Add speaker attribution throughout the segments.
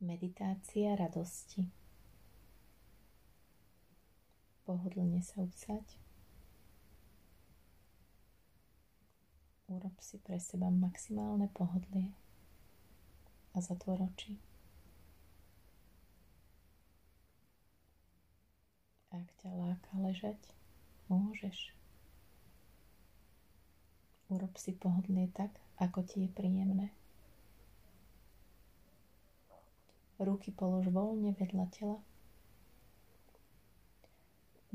Speaker 1: Meditácia radosti. Pohodlne sa usaď. Urob si pre seba maximálne pohodlie a zatvor oči. Ak ťa láka ležať, môžeš. Urob si pohodlie tak, ako ti je príjemné. Ruky polož voľne vedľa tela.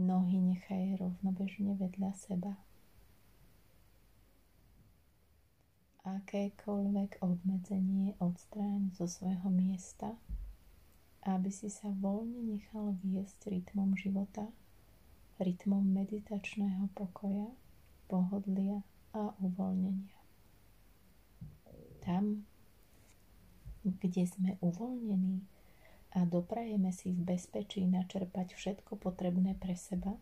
Speaker 1: Nohy nechaj rovnobežne vedľa seba. Akékoľvek obmedzenie odstráň zo svojho miesta, aby si sa voľne nechal viesť rytmom života, rytmom meditačného pokoja, pohodlia a uvoľnenia. Tam, kde sme uvoľnení a doprajeme si v bezpečí načerpať všetko potrebné pre seba,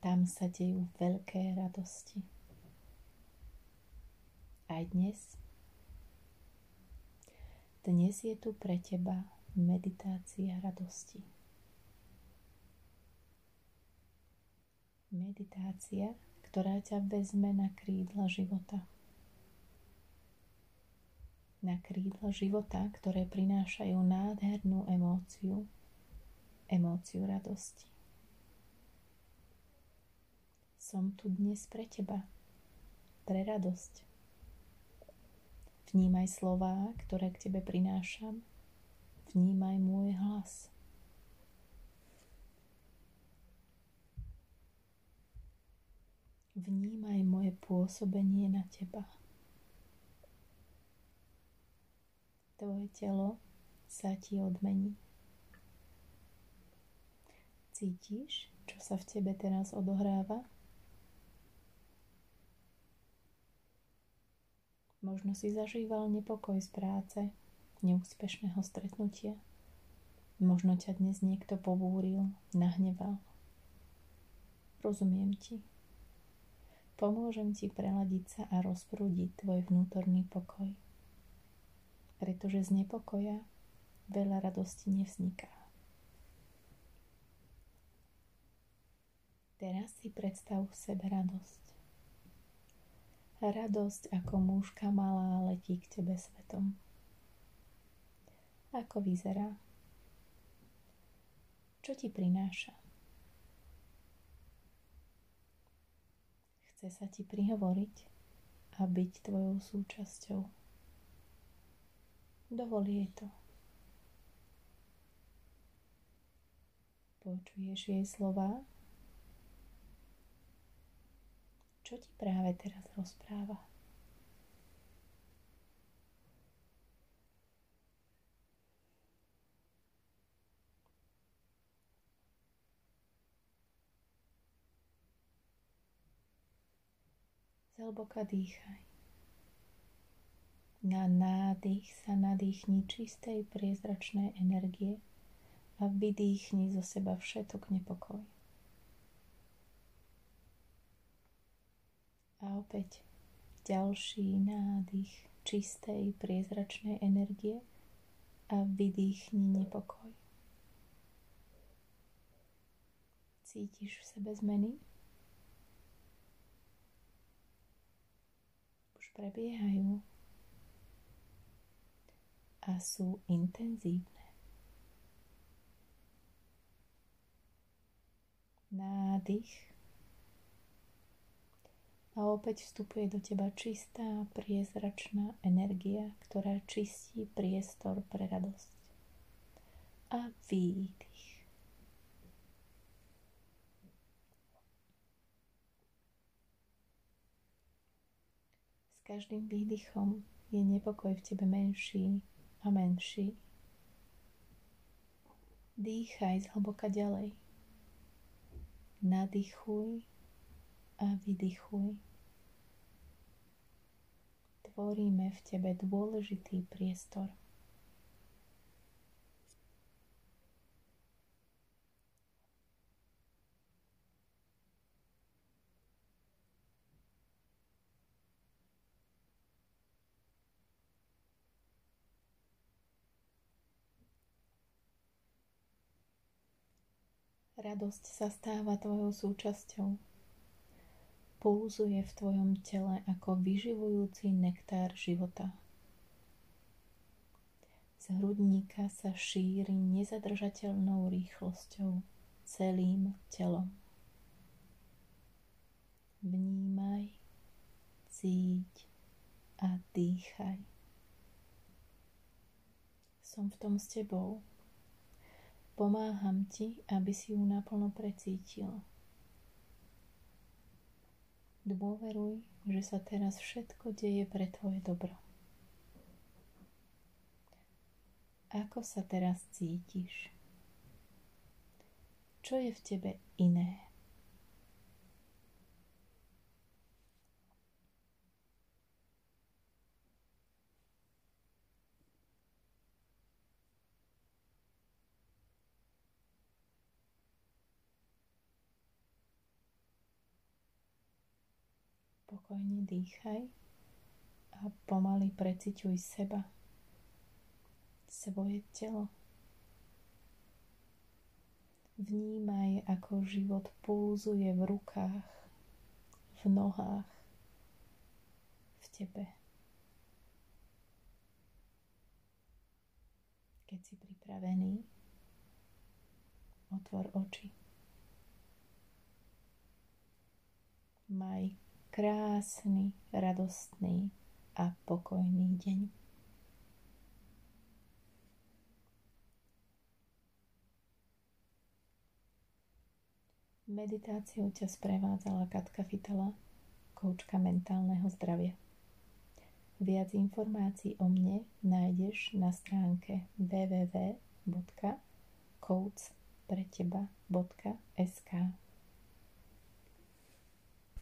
Speaker 1: tam sa dejú veľké radosti. Aj dnes. Dnes je tu pre teba meditácia radosti. Meditácia, ktorá ťa vezme na krídla života na krídla života, ktoré prinášajú nádhernú emóciu, emóciu radosti. Som tu dnes pre teba, pre radosť. Vnímaj slová, ktoré k tebe prinášam. Vnímaj môj hlas. Vnímaj moje pôsobenie na teba. Tvoje telo sa ti odmení. Cítiš, čo sa v tebe teraz odohráva? Možno si zažíval nepokoj z práce, neúspešného stretnutia. Možno ťa dnes niekto pobúril, nahneval. Rozumiem ti. Pomôžem ti preladiť sa a rozprúdiť tvoj vnútorný pokoj pretože z nepokoja veľa radosti nevzniká. Teraz si predstav v sebe radosť. Radosť ako mužka malá letí k tebe svetom. Ako vyzerá? Čo ti prináša? Chce sa ti prihovoriť a byť tvojou súčasťou. Dovol jej to. Počuješ jej slova? Čo ti práve teraz rozpráva? Zhlboka dýchaj. Na nádych sa nadýchni čistej priezračnej energie a vydýchni zo seba všetok nepokoj. A opäť ďalší nádych čistej priezračnej energie a vydýchni nepokoj. Cítiš v sebe zmeny? Už prebiehajú a sú intenzívne. Nádych a opäť vstupuje do teba čistá, priezračná energia, ktorá čistí priestor pre radosť. A výdych. Každým výdychom je nepokoj v tebe menší a menší. Dýchaj zhlboka ďalej. Nadýchuj a vydychuj. Tvoríme v tebe dôležitý priestor. Radosť sa stáva tvojou súčasťou. Pulzuje v tvojom tele ako vyživujúci nektár života. Z hrudníka sa šíri nezadržateľnou rýchlosťou celým telom. Vnímaj, cíť a dýchaj. Som v tom s tebou. Pomáham ti, aby si ju naplno precítil. Dôveruj, že sa teraz všetko deje pre tvoje dobro. Ako sa teraz cítiš? Čo je v tebe iné? Pokojne dýchaj a pomaly preciťuj seba svoje telo. Vnímaj, ako život pulzuje v rukách, v nohách, v tebe. Keď si pripravený, otvor oči. Maj krásny, radostný a pokojný deň. Meditáciou ťa sprevádzala Katka Fitala, koučka mentálneho zdravia. Viac informácií o mne nájdeš na stránke www.coachpreteba.sk